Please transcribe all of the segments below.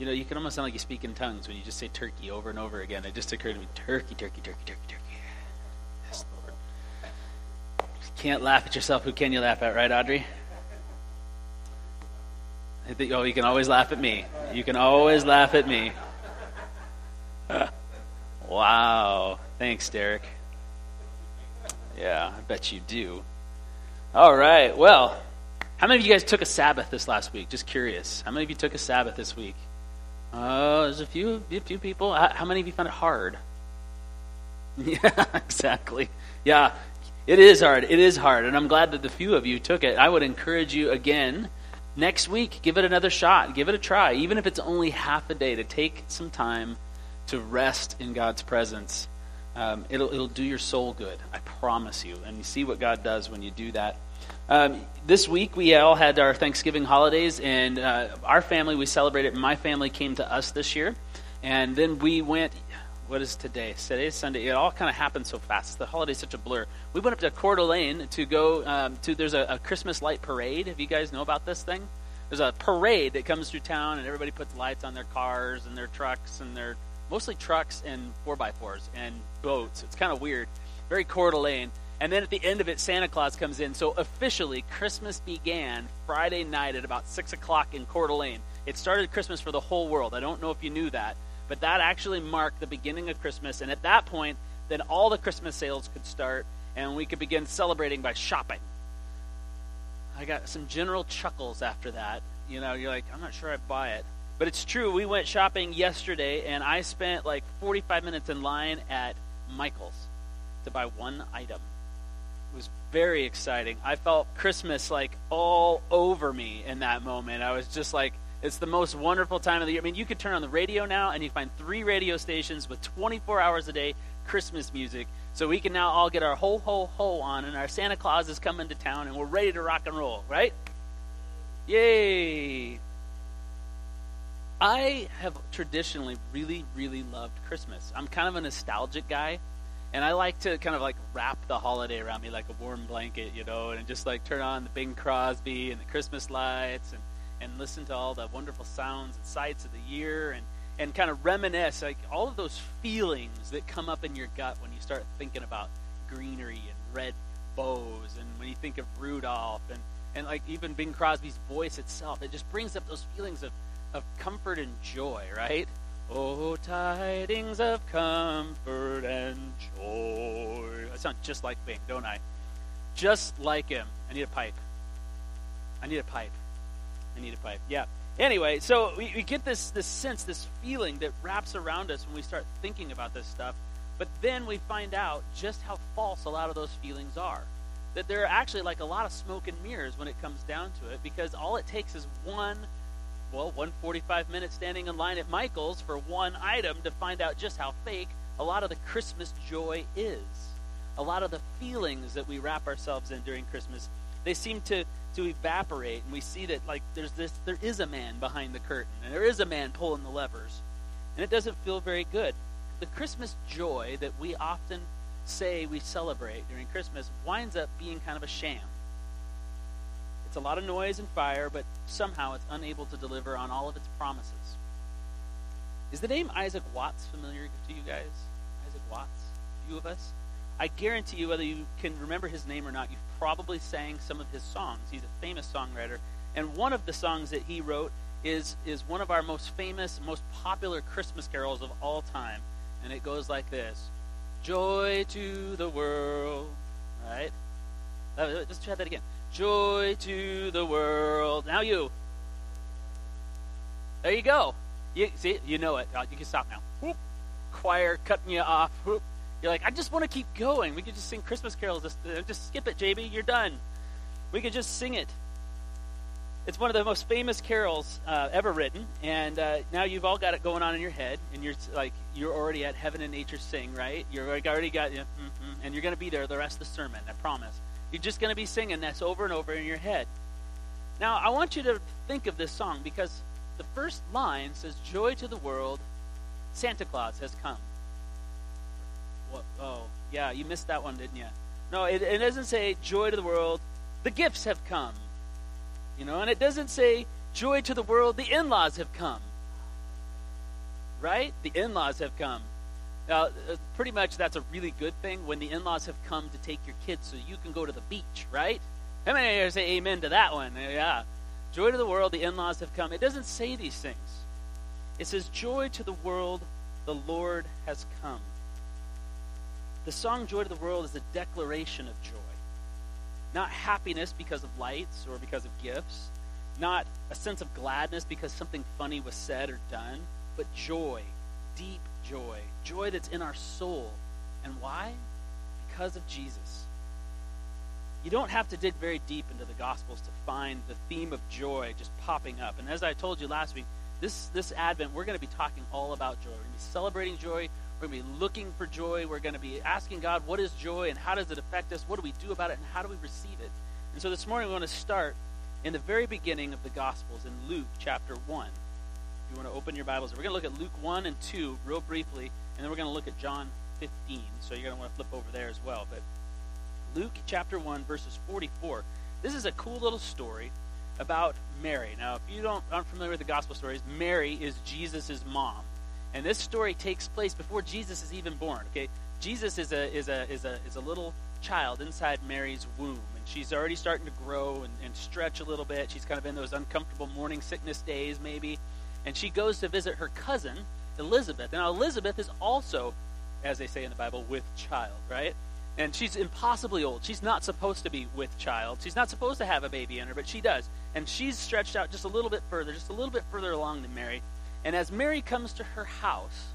You know, you can almost sound like you speak in tongues when you just say turkey over and over again. It just occurred to me turkey, turkey, turkey, turkey, turkey. Yes, Lord. You can't laugh at yourself. Who can you laugh at, right, Audrey? I think, oh, you can always laugh at me. You can always laugh at me. wow. Thanks, Derek. Yeah, I bet you do. All right. Well, how many of you guys took a Sabbath this last week? Just curious. How many of you took a Sabbath this week? Uh, there's a few, a few people. How many of you found it hard? Yeah, exactly. Yeah, it is hard. It is hard, and I'm glad that the few of you took it. I would encourage you again next week. Give it another shot. Give it a try, even if it's only half a day. To take some time to rest in God's presence. Um, it'll it'll do your soul good. I promise you. And you see what God does when you do that. Um, this week we all had our Thanksgiving holidays, and uh, our family we celebrated. My family came to us this year, and then we went. What is today? Today is Sunday. It all kind of happened so fast. The holiday's such a blur. We went up to Coeur d'Alene to go um, to. There's a, a Christmas light parade. If you guys know about this thing? There's a parade that comes through town, and everybody puts lights on their cars and their trucks and their mostly trucks and four by fours and boats. It's kind of weird. Very Coeur d'Alene. And then at the end of it, Santa Claus comes in. So officially, Christmas began Friday night at about 6 o'clock in Coeur d'Alene. It started Christmas for the whole world. I don't know if you knew that. But that actually marked the beginning of Christmas. And at that point, then all the Christmas sales could start and we could begin celebrating by shopping. I got some general chuckles after that. You know, you're like, I'm not sure I buy it. But it's true. We went shopping yesterday and I spent like 45 minutes in line at Michael's to buy one item. It was very exciting. I felt Christmas like all over me in that moment. I was just like, it's the most wonderful time of the year. I mean, you could turn on the radio now and you find three radio stations with 24 hours a day Christmas music. So we can now all get our ho ho ho on and our Santa Claus is coming to town and we're ready to rock and roll, right? Yay! I have traditionally really, really loved Christmas. I'm kind of a nostalgic guy. And I like to kind of like wrap the holiday around me like a warm blanket, you know, and just like turn on the Bing Crosby and the Christmas lights and, and listen to all the wonderful sounds and sights of the year and, and kind of reminisce like all of those feelings that come up in your gut when you start thinking about greenery and red bows and when you think of Rudolph and, and like even Bing Crosby's voice itself, it just brings up those feelings of, of comfort and joy, right? Oh, tidings of comfort and joy. I sound just like Bing, don't I? Just like him. I need a pipe. I need a pipe. I need a pipe. Yeah. Anyway, so we, we get this, this sense, this feeling that wraps around us when we start thinking about this stuff. But then we find out just how false a lot of those feelings are. That they're actually like a lot of smoke and mirrors when it comes down to it, because all it takes is one well, 145 minutes standing in line at Michael's for one item to find out just how fake a lot of the Christmas joy is. A lot of the feelings that we wrap ourselves in during Christmas, they seem to, to evaporate, and we see that like there's this there is a man behind the curtain, and there is a man pulling the levers. And it doesn't feel very good. The Christmas joy that we often say we celebrate during Christmas winds up being kind of a sham. It's a lot of noise and fire, but somehow it's unable to deliver on all of its promises. Is the name Isaac Watts familiar to you guys? Isaac Watts? Few of us? I guarantee you, whether you can remember his name or not, you've probably sang some of his songs. He's a famous songwriter. And one of the songs that he wrote is, is one of our most famous, most popular Christmas carols of all time. And it goes like this Joy to the world. Right? Uh, let's try that again. Joy to the world. Now you. There you go. You see, you know it. Uh, you can stop now. Whoop. Choir cutting you off. Whoop. You're like, I just want to keep going. We could just sing Christmas carols. Just, uh, just skip it, JB. You're done. We could just sing it. It's one of the most famous carols uh, ever written, and uh, now you've all got it going on in your head, and you're like, you're already at Heaven and Nature Sing, right? You're already got, mm-hmm, and you're going to be there the rest of the sermon. I promise. You're just going to be singing this over and over in your head. Now, I want you to think of this song because the first line says, Joy to the world, Santa Claus has come. What? Oh, yeah, you missed that one, didn't you? No, it, it doesn't say, Joy to the world, the gifts have come. You know, and it doesn't say, Joy to the world, the in laws have come. right? The in laws have come. Now, uh, pretty much that's a really good thing when the in laws have come to take your kids so you can go to the beach, right? How many of you say amen to that one? Yeah. Joy to the world, the in laws have come. It doesn't say these things. It says, Joy to the world, the Lord has come. The song Joy to the World is a declaration of joy. Not happiness because of lights or because of gifts, not a sense of gladness because something funny was said or done, but joy, deep joy, joy that's in our soul. And why? Because of Jesus. You don't have to dig very deep into the Gospels to find the theme of joy just popping up. And as I told you last week, this, this Advent, we're going to be talking all about joy. We're going to be celebrating joy. We're going to be looking for joy. We're going to be asking God, what is joy and how does it affect us? What do we do about it and how do we receive it? And so this morning we want to start in the very beginning of the Gospels in Luke chapter 1. You want to open your Bibles, we're going to look at Luke 1 and 2 real briefly, and then we're going to look at John 15. So you're going to want to flip over there as well. But Luke chapter 1, verses 44. This is a cool little story about Mary. Now, if you don't aren't familiar with the gospel stories, Mary is Jesus' mom. And this story takes place before Jesus is even born. Okay? Jesus is a is a is a is a little child inside Mary's womb. And she's already starting to grow and, and stretch a little bit. She's kind of in those uncomfortable morning sickness days, maybe. And she goes to visit her cousin, Elizabeth. Now Elizabeth is also, as they say in the Bible, with child, right? And she's impossibly old. She's not supposed to be with child. She's not supposed to have a baby in her, but she does. And she's stretched out just a little bit further, just a little bit further along than Mary. And as Mary comes to her house,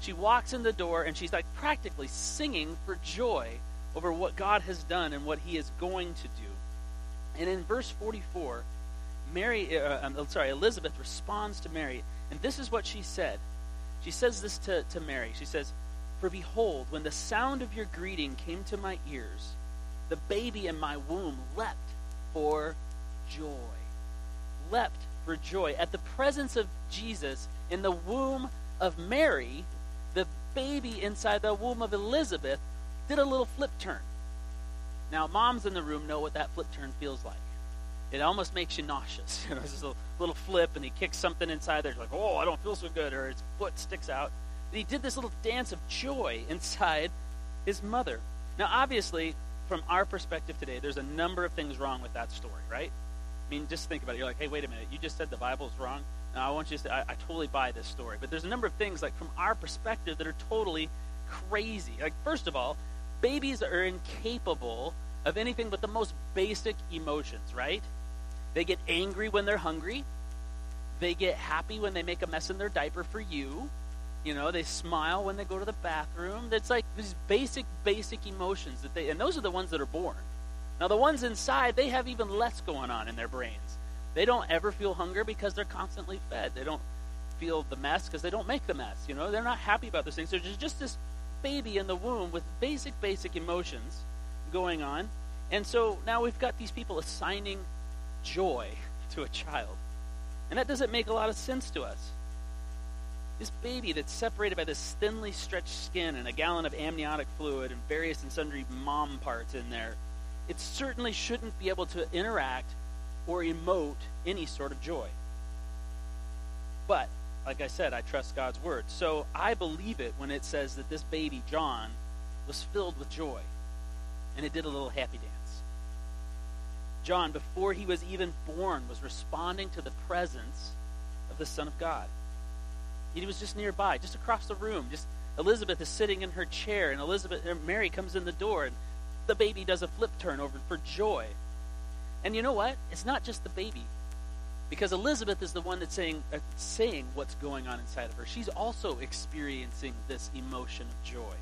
she walks in the door and she's like practically singing for joy over what God has done and what he is going to do. And in verse 44, Mary, uh, um, sorry, Elizabeth responds to Mary, and this is what she said. She says this to, to Mary. She says, for behold, when the sound of your greeting came to my ears, the baby in my womb leapt for joy. Leapt for joy. At the presence of Jesus in the womb of Mary, the baby inside the womb of Elizabeth did a little flip turn. Now, moms in the room know what that flip turn feels like. It almost makes you nauseous. You know, just a little flip, and he kicks something inside there. It's like, oh, I don't feel so good, or his foot sticks out he did this little dance of joy inside his mother. Now, obviously, from our perspective today, there's a number of things wrong with that story, right? I mean, just think about it. You're like, hey, wait a minute. You just said the Bible's wrong. Now, I want you to say, I, I totally buy this story. But there's a number of things, like, from our perspective that are totally crazy. Like, first of all, babies are incapable of anything but the most basic emotions, right? They get angry when they're hungry. They get happy when they make a mess in their diaper for you. You know, they smile when they go to the bathroom. It's like these basic, basic emotions that they, and those are the ones that are born. Now, the ones inside, they have even less going on in their brains. They don't ever feel hunger because they're constantly fed. They don't feel the mess because they don't make the mess. You know, they're not happy about those things. They're just, just this baby in the womb with basic, basic emotions going on. And so now we've got these people assigning joy to a child. And that doesn't make a lot of sense to us. This baby that's separated by this thinly stretched skin and a gallon of amniotic fluid and various and sundry mom parts in there, it certainly shouldn't be able to interact or emote any sort of joy. But, like I said, I trust God's word. So I believe it when it says that this baby, John, was filled with joy. And it did a little happy dance. John, before he was even born, was responding to the presence of the Son of God. He was just nearby, just across the room. Just Elizabeth is sitting in her chair, and Elizabeth, er, Mary comes in the door, and the baby does a flip turn over for joy. And you know what? It's not just the baby, because Elizabeth is the one that's saying uh, saying what's going on inside of her. She's also experiencing this emotion of joy.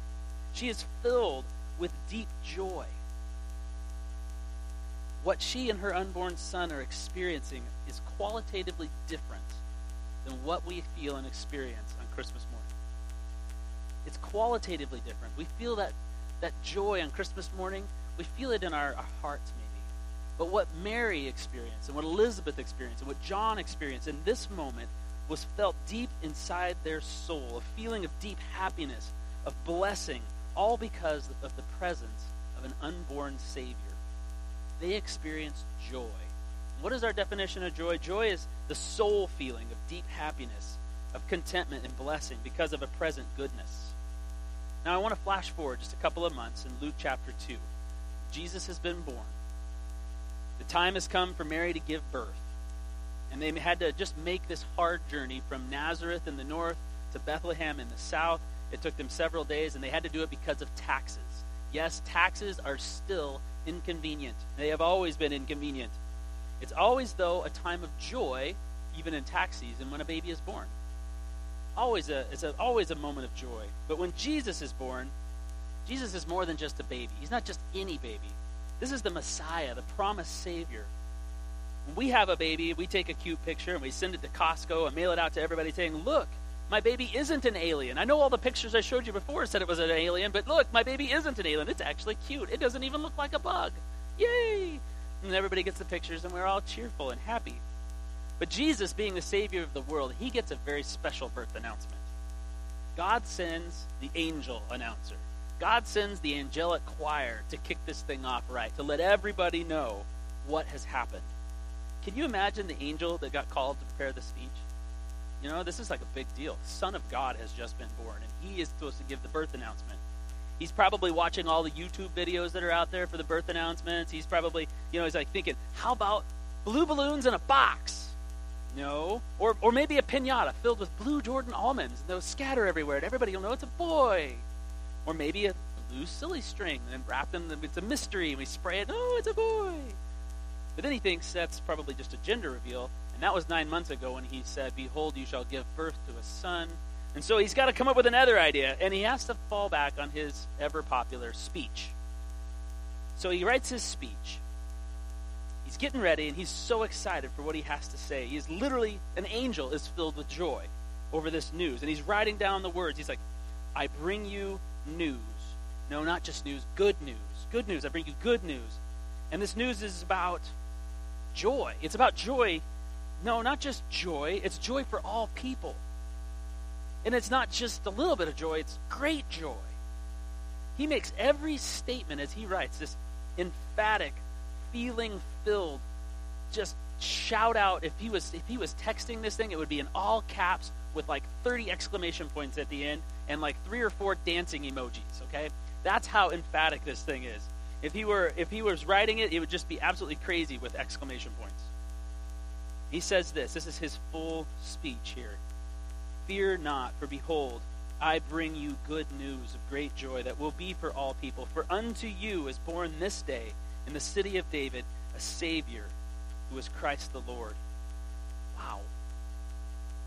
She is filled with deep joy. What she and her unborn son are experiencing is qualitatively different than what we feel and experience on Christmas morning. It's qualitatively different. We feel that, that joy on Christmas morning, we feel it in our, our hearts maybe. But what Mary experienced and what Elizabeth experienced and what John experienced in this moment was felt deep inside their soul, a feeling of deep happiness, of blessing, all because of the presence of an unborn Savior. They experienced joy what is our definition of joy? Joy is the soul feeling of deep happiness, of contentment and blessing because of a present goodness. Now, I want to flash forward just a couple of months in Luke chapter 2. Jesus has been born. The time has come for Mary to give birth. And they had to just make this hard journey from Nazareth in the north to Bethlehem in the south. It took them several days, and they had to do it because of taxes. Yes, taxes are still inconvenient. They have always been inconvenient. It's always, though, a time of joy, even in tax season, when a baby is born. Always a, it's a, always a moment of joy. But when Jesus is born, Jesus is more than just a baby. He's not just any baby. This is the Messiah, the promised Savior. When we have a baby, we take a cute picture and we send it to Costco and mail it out to everybody saying, Look, my baby isn't an alien. I know all the pictures I showed you before said it was an alien, but look, my baby isn't an alien. It's actually cute. It doesn't even look like a bug. Yay! And everybody gets the pictures and we're all cheerful and happy. But Jesus, being the Savior of the world, he gets a very special birth announcement. God sends the angel announcer. God sends the angelic choir to kick this thing off right, to let everybody know what has happened. Can you imagine the angel that got called to prepare the speech? You know, this is like a big deal. The Son of God has just been born, and he is supposed to give the birth announcement. He's probably watching all the YouTube videos that are out there for the birth announcements. He's probably, you know, he's like thinking, how about blue balloons in a box? No. Or, or maybe a pinata filled with blue Jordan almonds. And those scatter everywhere, and everybody will know it's a boy. Or maybe a blue silly string and wrapped in the, it's a mystery, and we spray it, oh, it's a boy. But then he thinks that's probably just a gender reveal. And that was nine months ago when he said, Behold, you shall give birth to a son. And so he's got to come up with another idea, and he has to fall back on his ever popular speech. So he writes his speech. He's getting ready, and he's so excited for what he has to say. He's literally, an angel is filled with joy over this news. And he's writing down the words. He's like, I bring you news. No, not just news, good news. Good news. I bring you good news. And this news is about joy. It's about joy. No, not just joy, it's joy for all people. And it's not just a little bit of joy, it's great joy. He makes every statement as he writes this emphatic, feeling filled, just shout out. If he was if he was texting this thing, it would be in all caps with like 30 exclamation points at the end and like three or four dancing emojis, okay? That's how emphatic this thing is. If he were if he was writing it, it would just be absolutely crazy with exclamation points. He says this. This is his full speech here. Fear not, for behold, I bring you good news of great joy that will be for all people. For unto you is born this day in the city of David a Savior who is Christ the Lord. Wow.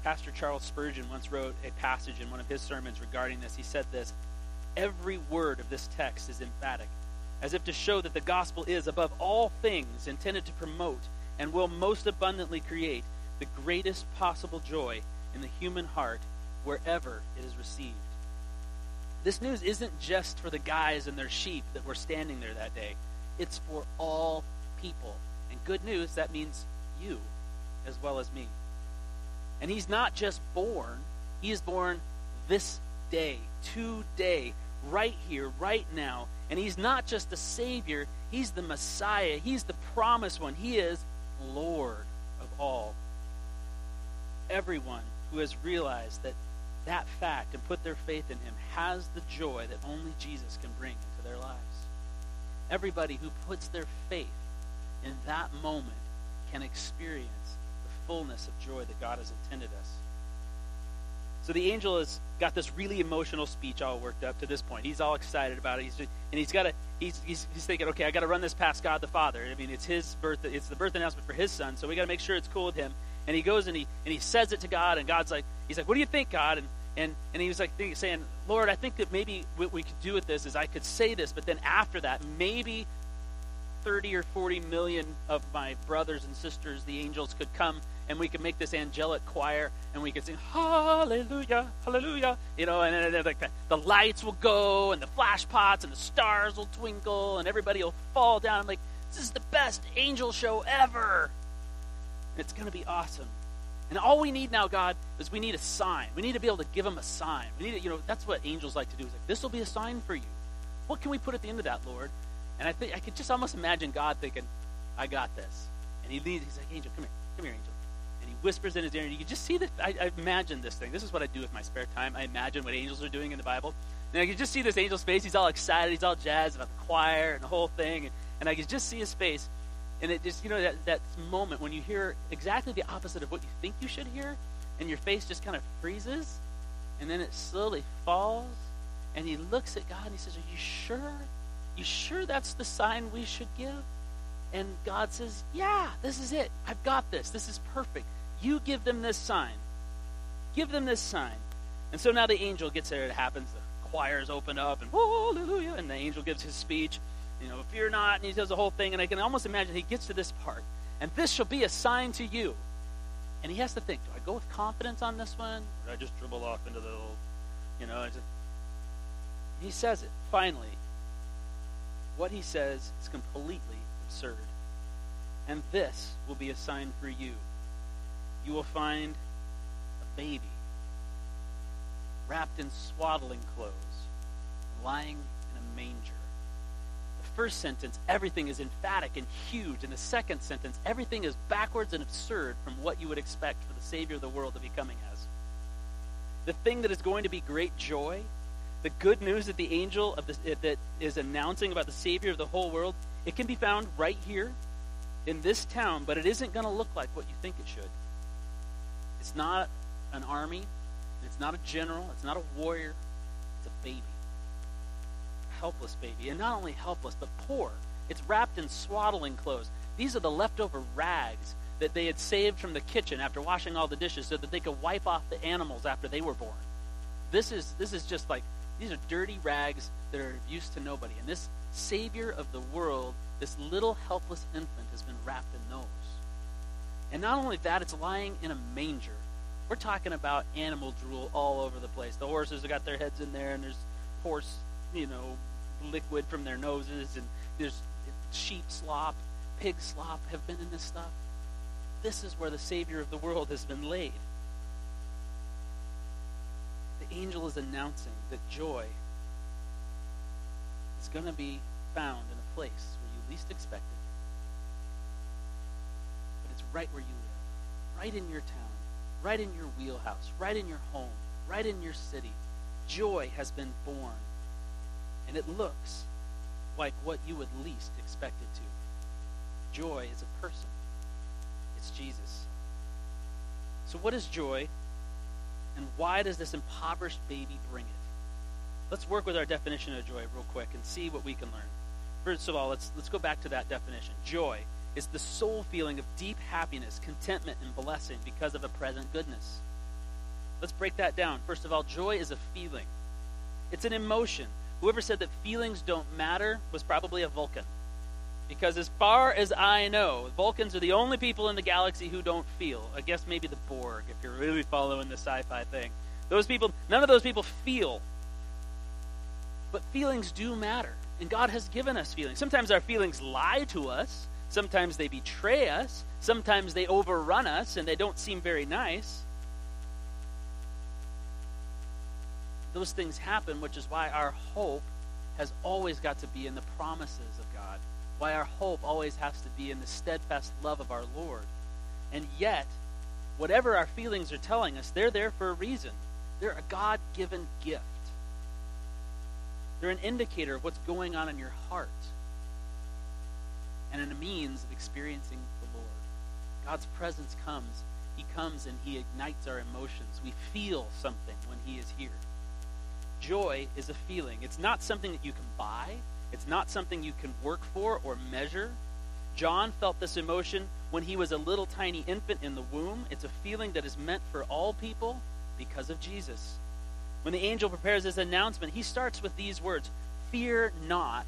Pastor Charles Spurgeon once wrote a passage in one of his sermons regarding this. He said this Every word of this text is emphatic as if to show that the gospel is, above all things, intended to promote and will most abundantly create the greatest possible joy in the human heart wherever it is received. This news isn't just for the guys and their sheep that were standing there that day, it's for all people. And good news, that means you as well as me. And he's not just born, he is born this day, today, right here, right now and he's not just the Savior, he's the Messiah. He's the promised one. He is Lord of all. Everyone who has realized that that fact and put their faith in him has the joy that only Jesus can bring into their lives. Everybody who puts their faith in that moment can experience the fullness of joy that God has intended us. So the angel has got this really emotional speech all worked up to this point. He's all excited about it. He's just, and he's got to he's, he's, he's thinking, okay, I got to run this past God the Father. I mean, it's his birth. It's the birth announcement for his son. So we got to make sure it's cool with him. And he goes and he and he says it to God, and God's like, he's like, what do you think, God? And and and he was like saying, Lord, I think that maybe what we could do with this is I could say this, but then after that, maybe 30 or 40 million of my brothers and sisters, the angels, could come and we could make this angelic choir and we could sing hallelujah hallelujah you know and then like the, the lights will go and the flash pots and the stars will twinkle and everybody will fall down I'm like this is the best angel show ever. It's going to be awesome. And all we need now god is we need a sign. We need to be able to give them a sign. We need to, you know that's what angels like to do is like this will be a sign for you. What can we put at the end of that lord? And i think i could just almost imagine god thinking i got this. And he leads he's like angel come here come here angel whispers in his ear, and you can just see that. I, I imagine this thing. This is what I do with my spare time. I imagine what angels are doing in the Bible. And I can just see this angel's face. He's all excited. He's all jazzed about the choir and the whole thing. And, and I can just see his face. And it just, you know, that, that moment when you hear exactly the opposite of what you think you should hear, and your face just kind of freezes, and then it slowly falls, and he looks at God and he says, Are you sure? You sure that's the sign we should give? And God says, Yeah, this is it. I've got this. This is perfect. You give them this sign. Give them this sign. And so now the angel gets there. It happens. The choirs open up, and hallelujah. And the angel gives his speech. You know, fear not. And he does the whole thing. And I can almost imagine he gets to this part. And this shall be a sign to you. And he has to think, do I go with confidence on this one? Or do I just dribble off into the little, you know, just, he says it, finally. What he says is completely absurd. And this will be a sign for you. You will find a baby wrapped in swaddling clothes, lying in a manger. The first sentence, everything is emphatic and huge. In the second sentence, everything is backwards and absurd from what you would expect for the Savior of the world to be coming as. The thing that is going to be great joy, the good news that the angel of the, that is announcing about the Savior of the whole world, it can be found right here in this town, but it isn't going to look like what you think it should. It's not an army, it's not a general, it's not a warrior, it's a baby. A helpless baby. And not only helpless, but poor. It's wrapped in swaddling clothes. These are the leftover rags that they had saved from the kitchen after washing all the dishes so that they could wipe off the animals after they were born. This is this is just like these are dirty rags that are of use to nobody. And this Savior of the world, this little helpless infant, has been wrapped in those. And not only that, it's lying in a manger. We're talking about animal drool all over the place. The horses have got their heads in there, and there's horse, you know, liquid from their noses, and there's sheep slop, pig slop have been in this stuff. This is where the Savior of the world has been laid. The angel is announcing that joy is going to be found in a place where you least expect it. But it's right where you live, right in your town, right in your wheelhouse, right in your home, right in your city. Joy has been born. And it looks like what you would least expect it to. Joy is a person. It's Jesus. So what is joy? And why does this impoverished baby bring it? Let's work with our definition of joy real quick and see what we can learn. First of all, let's let's go back to that definition. Joy is the soul feeling of deep happiness, contentment, and blessing because of a present goodness. Let's break that down. First of all, joy is a feeling. It's an emotion. Whoever said that feelings don't matter was probably a Vulcan. Because as far as I know, Vulcans are the only people in the galaxy who don't feel. I guess maybe the Borg, if you're really following the sci-fi thing. Those people, none of those people feel but feelings do matter. And God has given us feelings. Sometimes our feelings lie to us. Sometimes they betray us. Sometimes they overrun us and they don't seem very nice. Those things happen, which is why our hope has always got to be in the promises of God. Why our hope always has to be in the steadfast love of our Lord. And yet, whatever our feelings are telling us, they're there for a reason. They're a God given gift. They're an indicator of what's going on in your heart and in a means of experiencing the Lord. God's presence comes. He comes and He ignites our emotions. We feel something when He is here. Joy is a feeling. It's not something that you can buy, it's not something you can work for or measure. John felt this emotion when he was a little tiny infant in the womb. It's a feeling that is meant for all people because of Jesus. When the angel prepares his announcement, he starts with these words Fear not,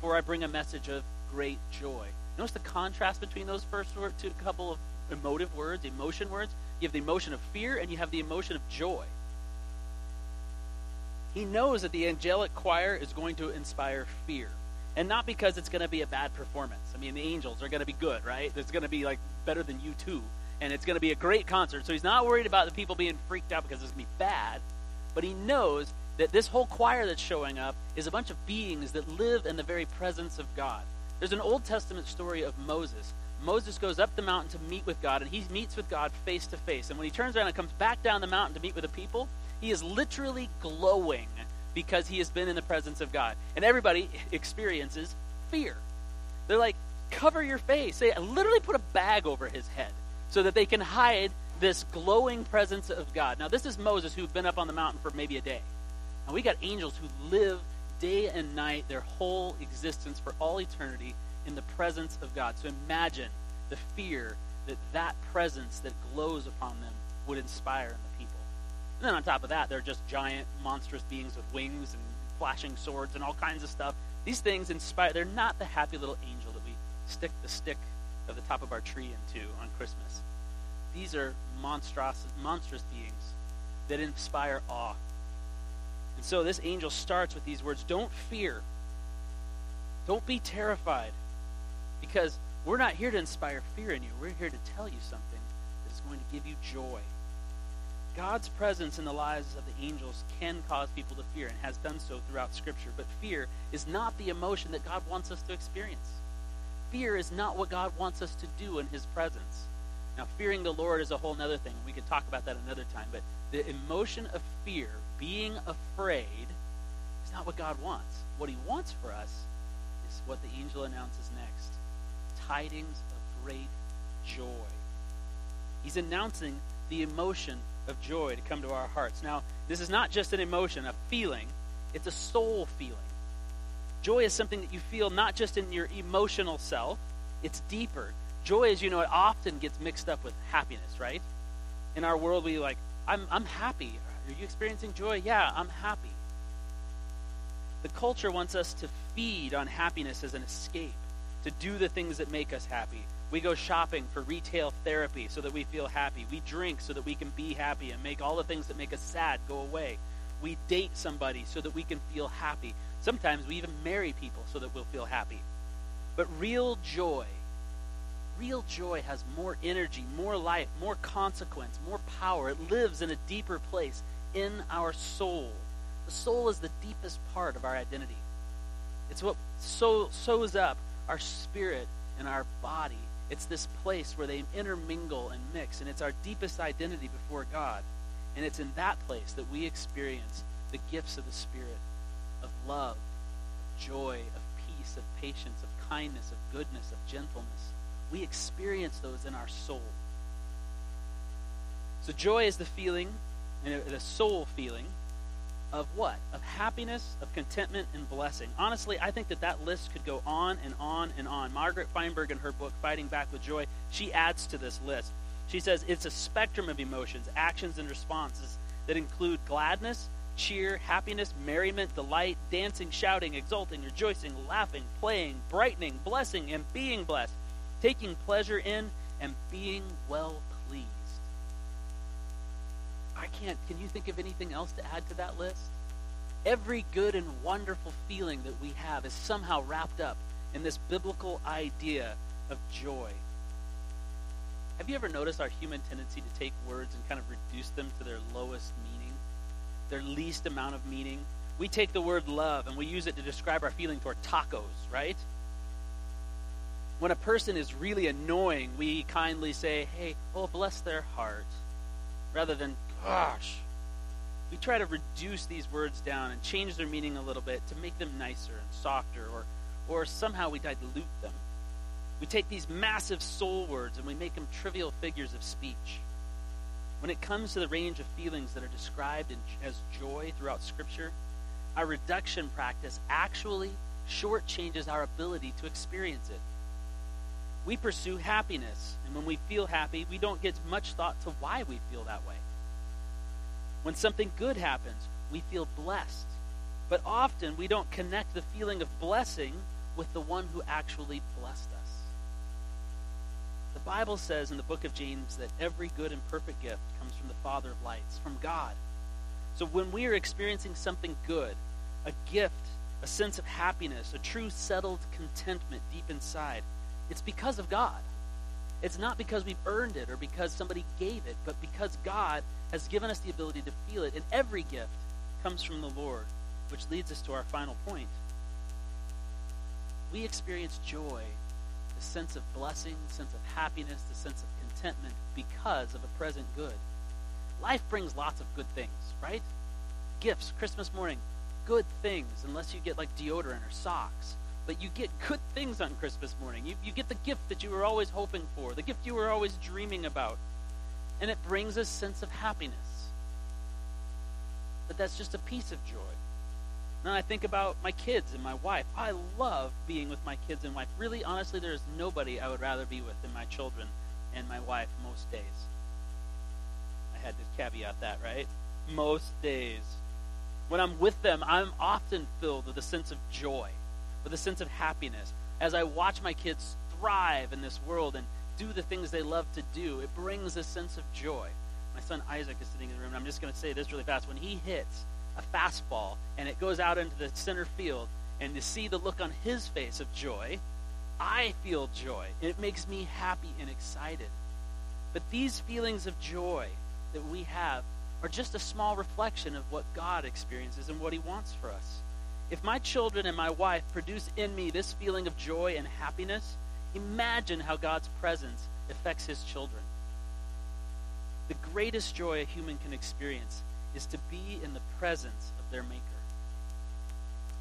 for I bring a message of great joy. Notice the contrast between those first two couple of emotive words, emotion words. You have the emotion of fear and you have the emotion of joy. He knows that the angelic choir is going to inspire fear. And not because it's going to be a bad performance. I mean, the angels are going to be good, right? It's going to be like better than U2. And it's going to be a great concert. So he's not worried about the people being freaked out because it's going to be bad but he knows that this whole choir that's showing up is a bunch of beings that live in the very presence of God. There's an Old Testament story of Moses. Moses goes up the mountain to meet with God, and he meets with God face to face. And when he turns around and comes back down the mountain to meet with the people, he is literally glowing because he has been in the presence of God. And everybody experiences fear. They're like, cover your face. They literally put a bag over his head so that they can hide this glowing presence of God. Now, this is Moses who's been up on the mountain for maybe a day. And we got angels who live day and night, their whole existence for all eternity in the presence of God. So imagine the fear that that presence that glows upon them would inspire in the people. And then on top of that, they're just giant, monstrous beings with wings and flashing swords and all kinds of stuff. These things inspire. They're not the happy little angel that we stick the stick of the top of our tree into on Christmas. These are monstrous, monstrous beings that inspire awe. And so this angel starts with these words Don't fear. Don't be terrified. Because we're not here to inspire fear in you. We're here to tell you something that is going to give you joy. God's presence in the lives of the angels can cause people to fear and has done so throughout Scripture. But fear is not the emotion that God wants us to experience. Fear is not what God wants us to do in His presence. Now, fearing the Lord is a whole other thing. We could talk about that another time. But the emotion of fear, being afraid, is not what God wants. What He wants for us is what the angel announces next tidings of great joy. He's announcing the emotion of joy to come to our hearts. Now, this is not just an emotion, a feeling, it's a soul feeling. Joy is something that you feel not just in your emotional self, it's deeper. Joy, as you know, it often gets mixed up with happiness, right? In our world, we like, I'm, I'm happy. Are you experiencing joy? Yeah, I'm happy. The culture wants us to feed on happiness as an escape to do the things that make us happy. We go shopping for retail therapy so that we feel happy. We drink so that we can be happy and make all the things that make us sad go away. We date somebody so that we can feel happy. Sometimes we even marry people so that we'll feel happy. But real joy, real joy has more energy, more life, more consequence, more power. It lives in a deeper place in our soul. The soul is the deepest part of our identity. It's what so, sews up our spirit and our body. It's this place where they intermingle and mix, and it's our deepest identity before God. And it's in that place that we experience the gifts of the Spirit of love, of joy, of peace, of patience, of kindness, of goodness, of gentleness. We experience those in our soul. So, joy is the feeling, and the soul feeling of what? Of happiness, of contentment, and blessing. Honestly, I think that that list could go on and on and on. Margaret Feinberg, in her book, Fighting Back with Joy, she adds to this list. She says it's a spectrum of emotions, actions, and responses that include gladness, cheer, happiness, merriment, delight, dancing, shouting, exulting, rejoicing, laughing, playing, brightening, blessing, and being blessed, taking pleasure in, and being well pleased. I can't. Can you think of anything else to add to that list? Every good and wonderful feeling that we have is somehow wrapped up in this biblical idea of joy. Have you ever noticed our human tendency to take words and kind of reduce them to their lowest meaning, their least amount of meaning? We take the word love and we use it to describe our feeling toward tacos, right? When a person is really annoying, we kindly say, hey, oh, bless their heart, rather than gosh. We try to reduce these words down and change their meaning a little bit to make them nicer and softer, or, or somehow we dilute them. We take these massive soul words and we make them trivial figures of speech. When it comes to the range of feelings that are described in, as joy throughout Scripture, our reduction practice actually shortchanges our ability to experience it. We pursue happiness, and when we feel happy, we don't give much thought to why we feel that way. When something good happens, we feel blessed. But often we don't connect the feeling of blessing with the one who actually blessed us. The Bible says in the book of James that every good and perfect gift comes from the Father of lights, from God. So when we are experiencing something good, a gift, a sense of happiness, a true settled contentment deep inside, it's because of God. It's not because we've earned it or because somebody gave it, but because God has given us the ability to feel it. And every gift comes from the Lord, which leads us to our final point. We experience joy the sense of blessing, the sense of happiness, the sense of contentment because of a present good. Life brings lots of good things, right? Gifts, Christmas morning, good things, unless you get like deodorant or socks. But you get good things on Christmas morning. You, you get the gift that you were always hoping for, the gift you were always dreaming about. And it brings a sense of happiness. But that's just a piece of joy. Now I think about my kids and my wife. I love being with my kids and wife. Really, honestly, there's nobody I would rather be with than my children and my wife most days. I had to caveat that, right? Most days. When I'm with them, I'm often filled with a sense of joy, with a sense of happiness. As I watch my kids thrive in this world and do the things they love to do, it brings a sense of joy. My son Isaac is sitting in the room, and I'm just going to say this really fast. When he hits a fastball and it goes out into the center field, and to see the look on his face of joy, I feel joy. It makes me happy and excited. But these feelings of joy that we have are just a small reflection of what God experiences and what He wants for us. If my children and my wife produce in me this feeling of joy and happiness, imagine how God's presence affects His children. The greatest joy a human can experience is to be in the presence of their Maker.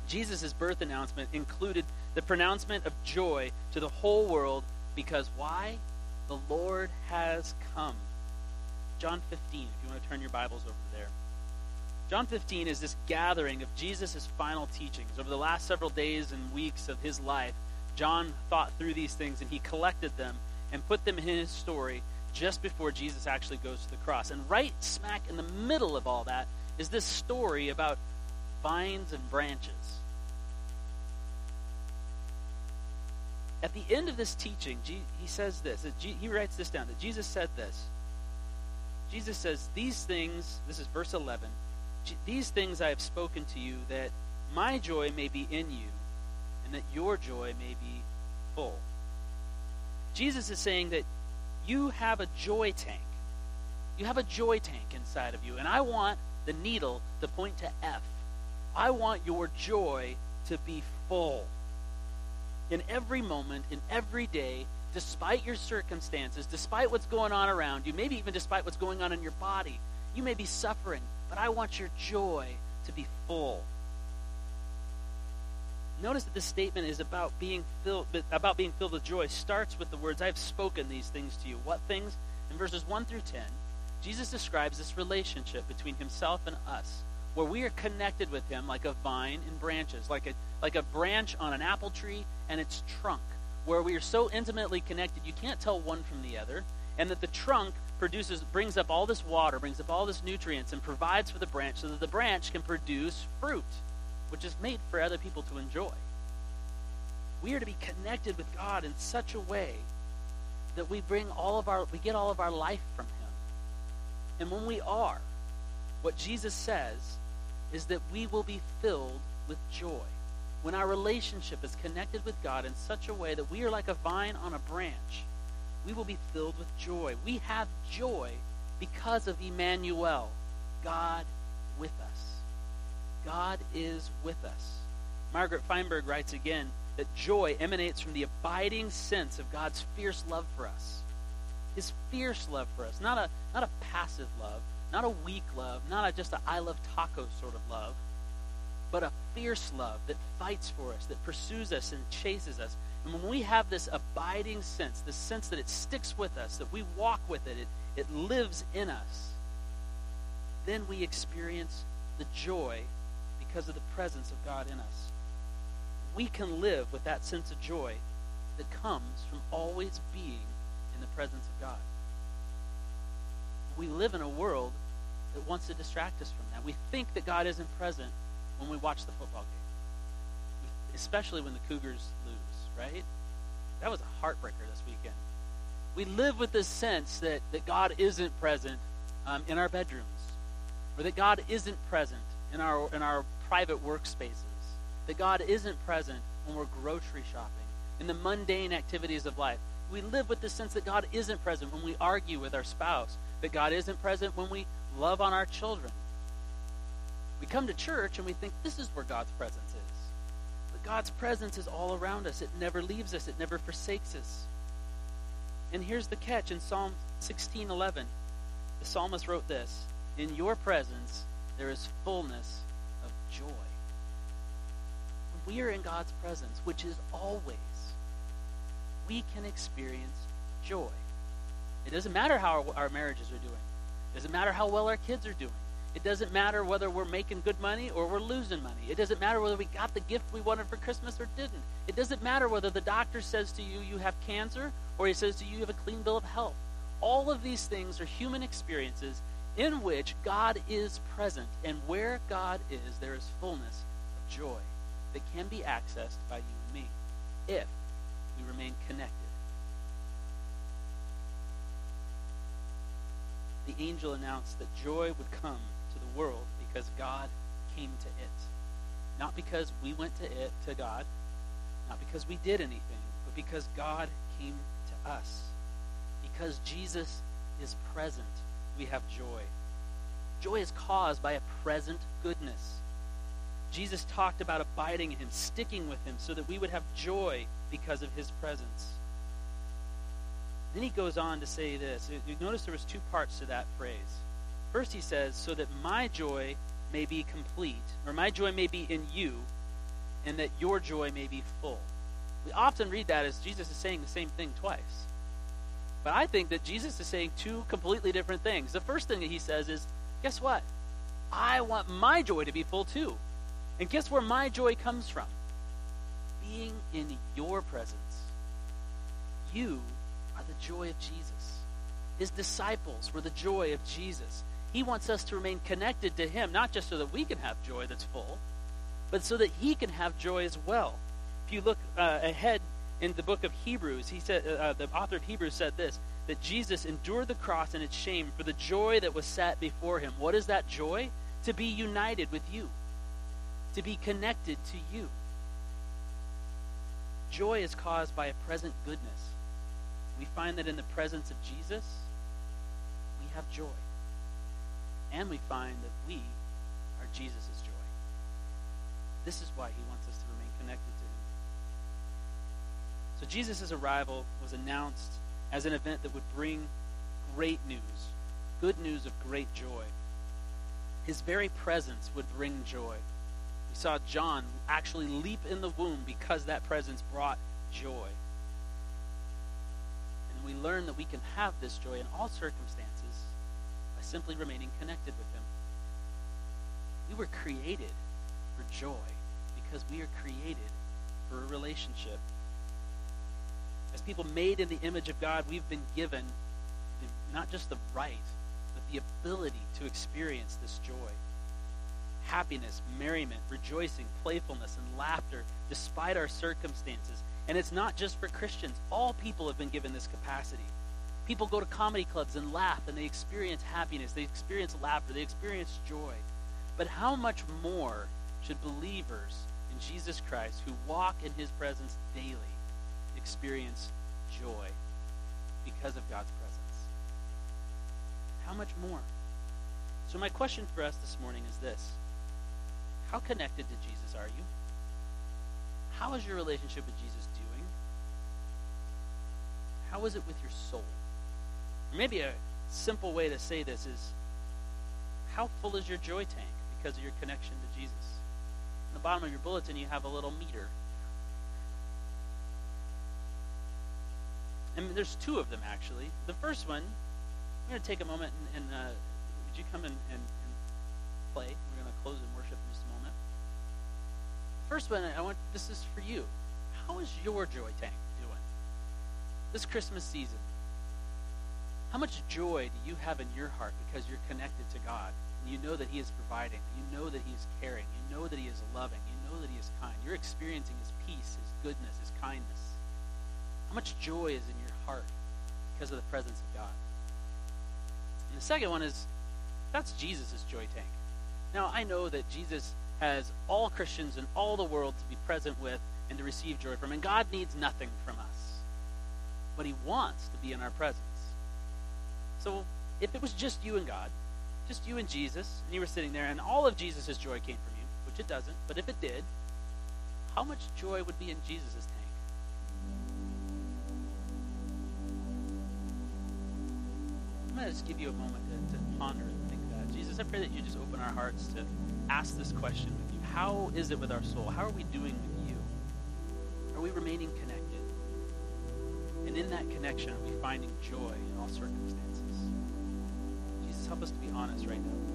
Jesus' birth announcement included the pronouncement of joy to the whole world because why? The Lord has come. John 15, if you want to turn your Bibles over there. John 15 is this gathering of Jesus' final teachings. Over the last several days and weeks of his life, John thought through these things and he collected them and put them in his story just before Jesus actually goes to the cross. And right smack in the middle of all that is this story about vines and branches. At the end of this teaching, he says this. He writes this down that Jesus said this. Jesus says, These things, this is verse 11, these things I have spoken to you that my joy may be in you and that your joy may be full. Jesus is saying that you have a joy tank. You have a joy tank inside of you, and I want the needle to point to F. I want your joy to be full. In every moment, in every day, despite your circumstances, despite what's going on around you, maybe even despite what's going on in your body, you may be suffering, but I want your joy to be full. Notice that this statement is about being filled about being filled with joy starts with the words I've spoken these things to you. What things? In verses 1 through 10, Jesus describes this relationship between himself and us where we are connected with him like a vine and branches, like a like a branch on an apple tree and its trunk, where we are so intimately connected you can't tell one from the other, and that the trunk produces brings up all this water, brings up all this nutrients and provides for the branch so that the branch can produce fruit which is made for other people to enjoy. We are to be connected with God in such a way that we bring all of our we get all of our life from him. And when we are, what Jesus says is that we will be filled with joy. When our relationship is connected with God in such a way that we are like a vine on a branch, we will be filled with joy. We have joy because of Emmanuel, God with us. God is with us. Margaret Feinberg writes again that joy emanates from the abiding sense of God's fierce love for us. His fierce love for us, not a not a passive love, not a weak love, not a, just a I love tacos sort of love, but a fierce love that fights for us, that pursues us and chases us. And when we have this abiding sense, this sense that it sticks with us, that we walk with it, it, it lives in us, then we experience the joy because of the presence of God in us. We can live with that sense of joy that comes from always being in the presence of God. We live in a world that wants to distract us from that. We think that God isn't present when we watch the football game, especially when the Cougars lose, right? That was a heartbreaker this weekend. We live with this sense that, that God isn't present um, in our bedrooms, or that God isn't present in our, in our private workspaces, that God isn't present when we're grocery shopping, in the mundane activities of life. We live with the sense that God isn't present when we argue with our spouse, that God isn't present when we love on our children. We come to church and we think this is where God's presence is. But God's presence is all around us. It never leaves us. It never forsakes us. And here's the catch in Psalm 16:11. The psalmist wrote this, "In your presence there is fullness of joy." When we are in God's presence, which is always, we can experience joy. It doesn't matter how our, our marriages are doing. It doesn't matter how well our kids are doing. It doesn't matter whether we're making good money or we're losing money. It doesn't matter whether we got the gift we wanted for Christmas or didn't. It doesn't matter whether the doctor says to you you have cancer or he says to you you have a clean bill of health. All of these things are human experiences in which God is present. And where God is, there is fullness of joy that can be accessed by you and me if we remain connected. The angel announced that joy would come to the world because God came to it. Not because we went to it, to God, not because we did anything, but because God came to us. Because Jesus is present, we have joy. Joy is caused by a present goodness. Jesus talked about abiding in him, sticking with him, so that we would have joy because of his presence. Then he goes on to say this. You notice there was two parts to that phrase. First he says, so that my joy may be complete, or my joy may be in you, and that your joy may be full. We often read that as Jesus is saying the same thing twice. But I think that Jesus is saying two completely different things. The first thing that he says is, guess what? I want my joy to be full too. And guess where my joy comes from? Being in your presence. You are the joy of Jesus. His disciples were the joy of Jesus. He wants us to remain connected to Him, not just so that we can have joy that's full, but so that He can have joy as well. If you look uh, ahead in the book of Hebrews, he said, uh, the author of Hebrews said this that Jesus endured the cross and its shame for the joy that was set before him. What is that joy? To be united with you, to be connected to you. Joy is caused by a present goodness. We find that in the presence of Jesus, we have joy. And we find that we are Jesus' joy. This is why he wants us to remain connected to him. So Jesus' arrival was announced as an event that would bring great news, good news of great joy. His very presence would bring joy. We saw John actually leap in the womb because that presence brought joy. And we learn that we can have this joy in all circumstances simply remaining connected with Him. We were created for joy because we are created for a relationship. As people made in the image of God, we've been given the, not just the right, but the ability to experience this joy. Happiness, merriment, rejoicing, playfulness, and laughter despite our circumstances. And it's not just for Christians. All people have been given this capacity. People go to comedy clubs and laugh, and they experience happiness, they experience laughter, they experience joy. But how much more should believers in Jesus Christ who walk in his presence daily experience joy because of God's presence? How much more? So, my question for us this morning is this How connected to Jesus are you? How is your relationship with Jesus doing? How is it with your soul? Maybe a simple way to say this is how full is your joy tank because of your connection to Jesus? In the bottom of your bulletin, you have a little meter. And there's two of them, actually. The first one, I'm going to take a moment and, and uh, would you come and, and, and play? We're going to close in worship in just a moment. First one, I want this is for you. How is your joy tank doing this Christmas season? How much joy do you have in your heart because you're connected to God? And you know that He is providing. You know that He is caring. You know that He is loving. You know that He is kind. You're experiencing His peace, His goodness, His kindness. How much joy is in your heart because of the presence of God? And the second one is that's Jesus' joy tank. Now, I know that Jesus has all Christians in all the world to be present with and to receive joy from, and God needs nothing from us. But He wants to be in our presence. So, if it was just you and God, just you and Jesus, and you were sitting there, and all of Jesus' joy came from you, which it doesn't, but if it did, how much joy would be in Jesus' tank? I'm going to just give you a moment to, to ponder and think that. Jesus, I pray that you just open our hearts to ask this question with you. How is it with our soul? How are we doing with you? Are we remaining connected? And in that connection, are we finding joy in all circumstances? Help us to be honest right now.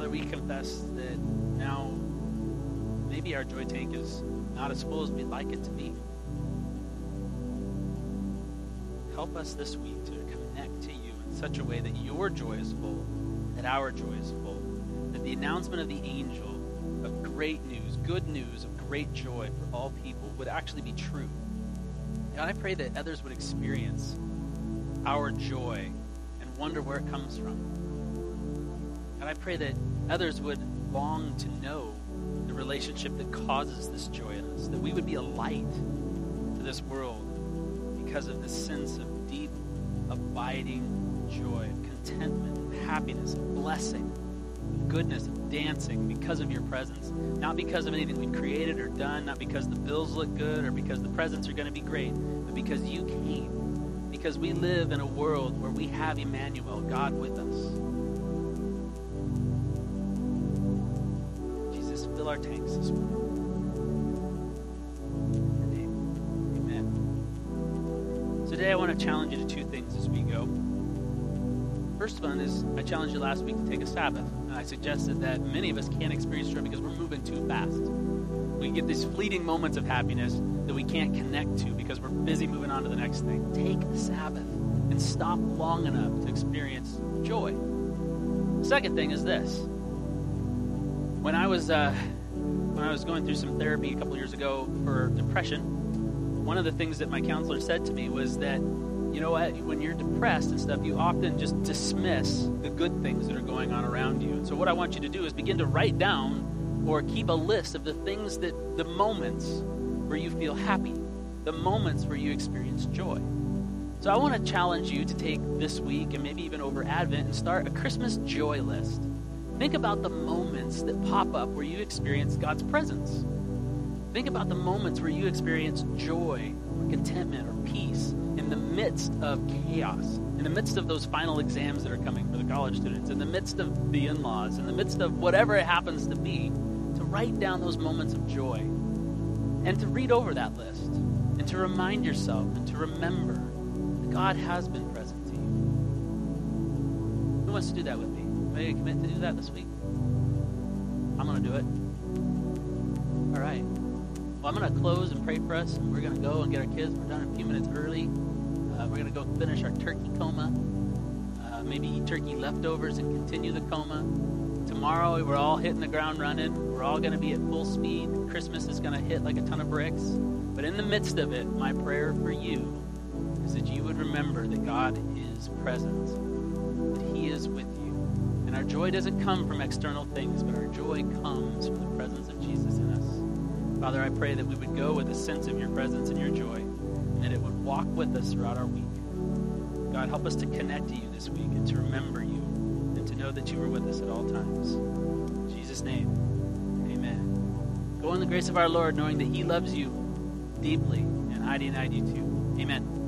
Father, we confess that now maybe our joy tank is not as full as we'd like it to be. Help us this week to connect to you in such a way that your joy is full, that our joy is full, that the announcement of the angel of great news, good news of great joy for all people would actually be true. God, I pray that others would experience our joy and wonder where it comes from. And I pray that others would long to know the relationship that causes this joy in us, that we would be a light to this world because of this sense of deep, abiding joy, contentment, happiness, blessing, goodness, of dancing because of your presence. Not because of anything we've created or done, not because the bills look good or because the presents are going to be great, but because you came. Because we live in a world where we have Emmanuel, God with us. Morning. Amen. Today I want to challenge you to two things as we go. First one is I challenged you last week to take a Sabbath. And I suggested that many of us can't experience joy because we're moving too fast. We get these fleeting moments of happiness that we can't connect to because we're busy moving on to the next thing. Take a Sabbath and stop long enough to experience joy. Second thing is this when I was uh, when I was going through some therapy a couple years ago for depression, one of the things that my counselor said to me was that you know what, when you're depressed and stuff, you often just dismiss the good things that are going on around you. And so, what I want you to do is begin to write down or keep a list of the things that the moments where you feel happy, the moments where you experience joy. So, I want to challenge you to take this week and maybe even over Advent and start a Christmas joy list. Think about the moments that pop up where you experience God's presence. Think about the moments where you experience joy or contentment or peace in the midst of chaos, in the midst of those final exams that are coming for the college students, in the midst of the in laws, in the midst of whatever it happens to be, to write down those moments of joy and to read over that list and to remind yourself and to remember that God has been present to you. Who wants to do that with me? Ready to commit to do that this week? I'm going to do it. All right. Well, I'm going to close and pray for us, and we're going to go and get our kids. We're done a few minutes early. Uh, we're going to go finish our turkey coma. Uh, maybe eat turkey leftovers and continue the coma. Tomorrow, we're all hitting the ground running. We're all going to be at full speed. Christmas is going to hit like a ton of bricks. But in the midst of it, my prayer for you is that you would remember that God is present, that He is with joy doesn't come from external things, but our joy comes from the presence of Jesus in us. Father, I pray that we would go with a sense of your presence and your joy, and that it would walk with us throughout our week. God, help us to connect to you this week and to remember you and to know that you are with us at all times. In Jesus' name, amen. Go in the grace of our Lord, knowing that he loves you deeply, and I deny you too. Amen.